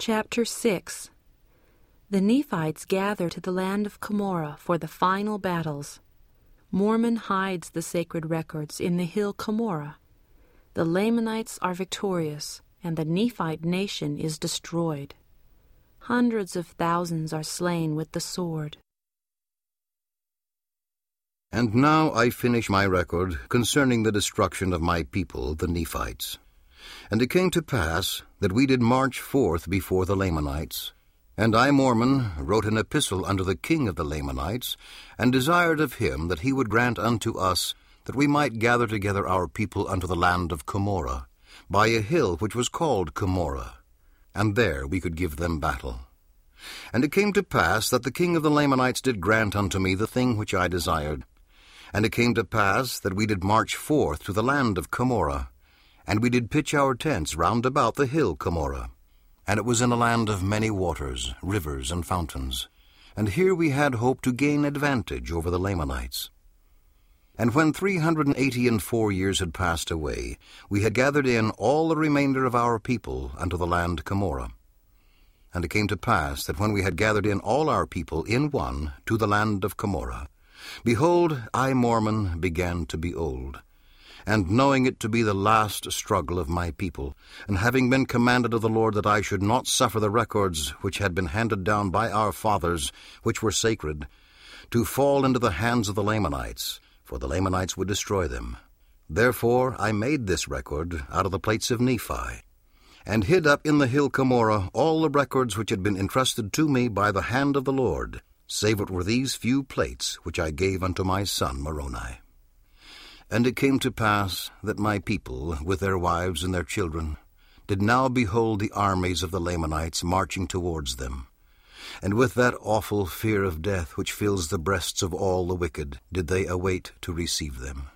Chapter 6 The Nephites gather to the land of Cumorah for the final battles. Mormon hides the sacred records in the hill Cumorah. The Lamanites are victorious, and the Nephite nation is destroyed. Hundreds of thousands are slain with the sword. And now I finish my record concerning the destruction of my people, the Nephites. And it came to pass that we did march forth before the Lamanites. And I, Mormon, wrote an epistle unto the king of the Lamanites, and desired of him that he would grant unto us that we might gather together our people unto the land of Cumorah, by a hill which was called Cumorah, and there we could give them battle. And it came to pass that the king of the Lamanites did grant unto me the thing which I desired. And it came to pass that we did march forth to the land of Cumorah, and we did pitch our tents round about the hill Cumorah. And it was in a land of many waters, rivers, and fountains. And here we had hope to gain advantage over the Lamanites. And when three hundred and eighty and four years had passed away, we had gathered in all the remainder of our people unto the land Cumorah. And it came to pass that when we had gathered in all our people in one to the land of Cumorah, behold, I, Mormon, began to be old and knowing it to be the last struggle of my people, and having been commanded of the Lord that I should not suffer the records which had been handed down by our fathers, which were sacred, to fall into the hands of the Lamanites, for the Lamanites would destroy them. Therefore I made this record out of the plates of Nephi, and hid up in the hill Cumorah all the records which had been entrusted to me by the hand of the Lord, save it were these few plates which I gave unto my son Moroni. And it came to pass that my people, with their wives and their children, did now behold the armies of the Lamanites marching towards them. And with that awful fear of death which fills the breasts of all the wicked, did they await to receive them.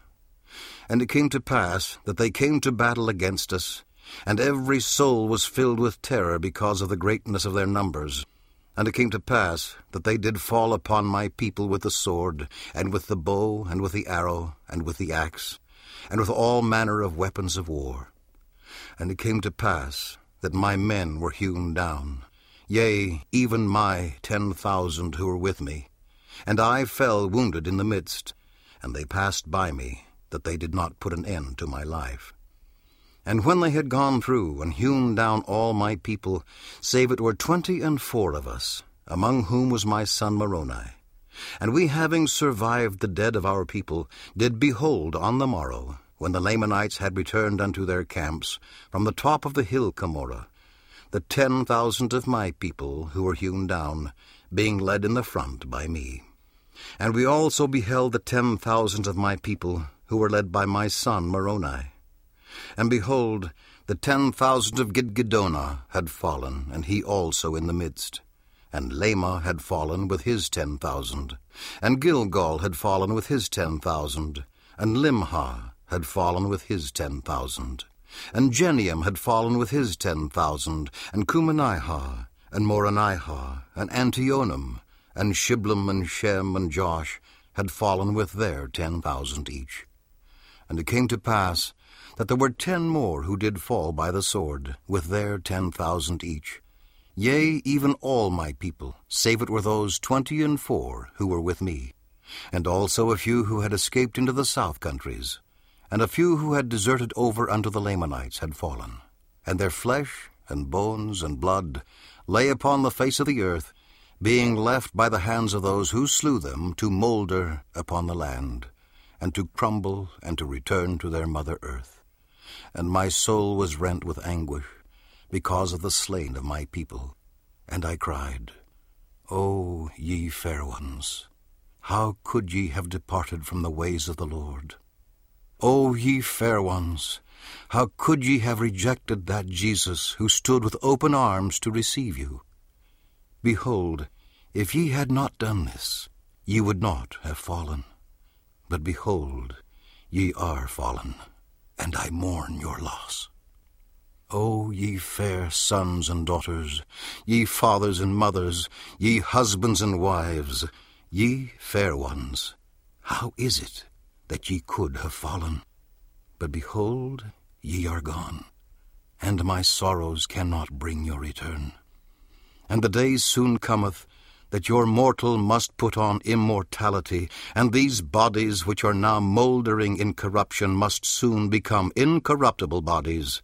And it came to pass that they came to battle against us, and every soul was filled with terror because of the greatness of their numbers. And it came to pass that they did fall upon my people with the sword, and with the bow, and with the arrow, and with the axe, and with all manner of weapons of war. And it came to pass that my men were hewn down, yea, even my ten thousand who were with me. And I fell wounded in the midst, and they passed by me, that they did not put an end to my life. And when they had gone through and hewn down all my people, save it were twenty and four of us, among whom was my son Moroni, and we having survived the dead of our people, did behold on the morrow, when the Lamanites had returned unto their camps, from the top of the hill Cumorah, the ten thousand of my people who were hewn down, being led in the front by me. And we also beheld the ten thousand of my people who were led by my son Moroni. And behold, the ten thousand of Gidgiddonah had fallen, and he also in the midst. And Lamah had fallen with his ten thousand, and Gilgal had fallen with his ten thousand, and Limhah had fallen with his ten thousand, and Jeneum had fallen with his ten thousand, and Cumenihah, and Moronihah, and Antionum, and Shiblom, and Shem, and Josh had fallen with their ten thousand each. And it came to pass that there were ten more who did fall by the sword, with their ten thousand each. Yea, even all my people, save it were those twenty and four who were with me, and also a few who had escaped into the south countries, and a few who had deserted over unto the Lamanites had fallen, and their flesh and bones and blood lay upon the face of the earth, being left by the hands of those who slew them to moulder upon the land, and to crumble and to return to their mother earth and my soul was rent with anguish because of the slain of my people. And I cried, O ye fair ones, how could ye have departed from the ways of the Lord? O ye fair ones, how could ye have rejected that Jesus who stood with open arms to receive you? Behold, if ye had not done this, ye would not have fallen. But behold, ye are fallen and I mourn your loss. O ye fair sons and daughters, ye fathers and mothers, ye husbands and wives, ye fair ones, how is it that ye could have fallen? But behold, ye are gone, and my sorrows cannot bring your return. And the day soon cometh that your mortal must put on immortality, and these bodies which are now mouldering in corruption must soon become incorruptible bodies.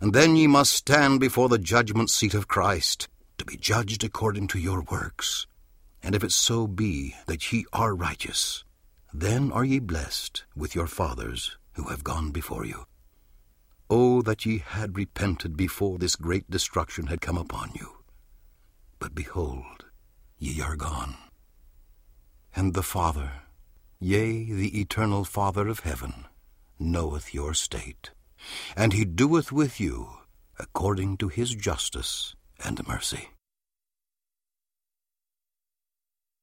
And then ye must stand before the judgment seat of Christ, to be judged according to your works. And if it so be that ye are righteous, then are ye blessed with your fathers who have gone before you. Oh, that ye had repented before this great destruction had come upon you. But behold, ye are gone. And the Father, yea, the eternal Father of heaven, knoweth your state, and he doeth with you according to his justice and mercy.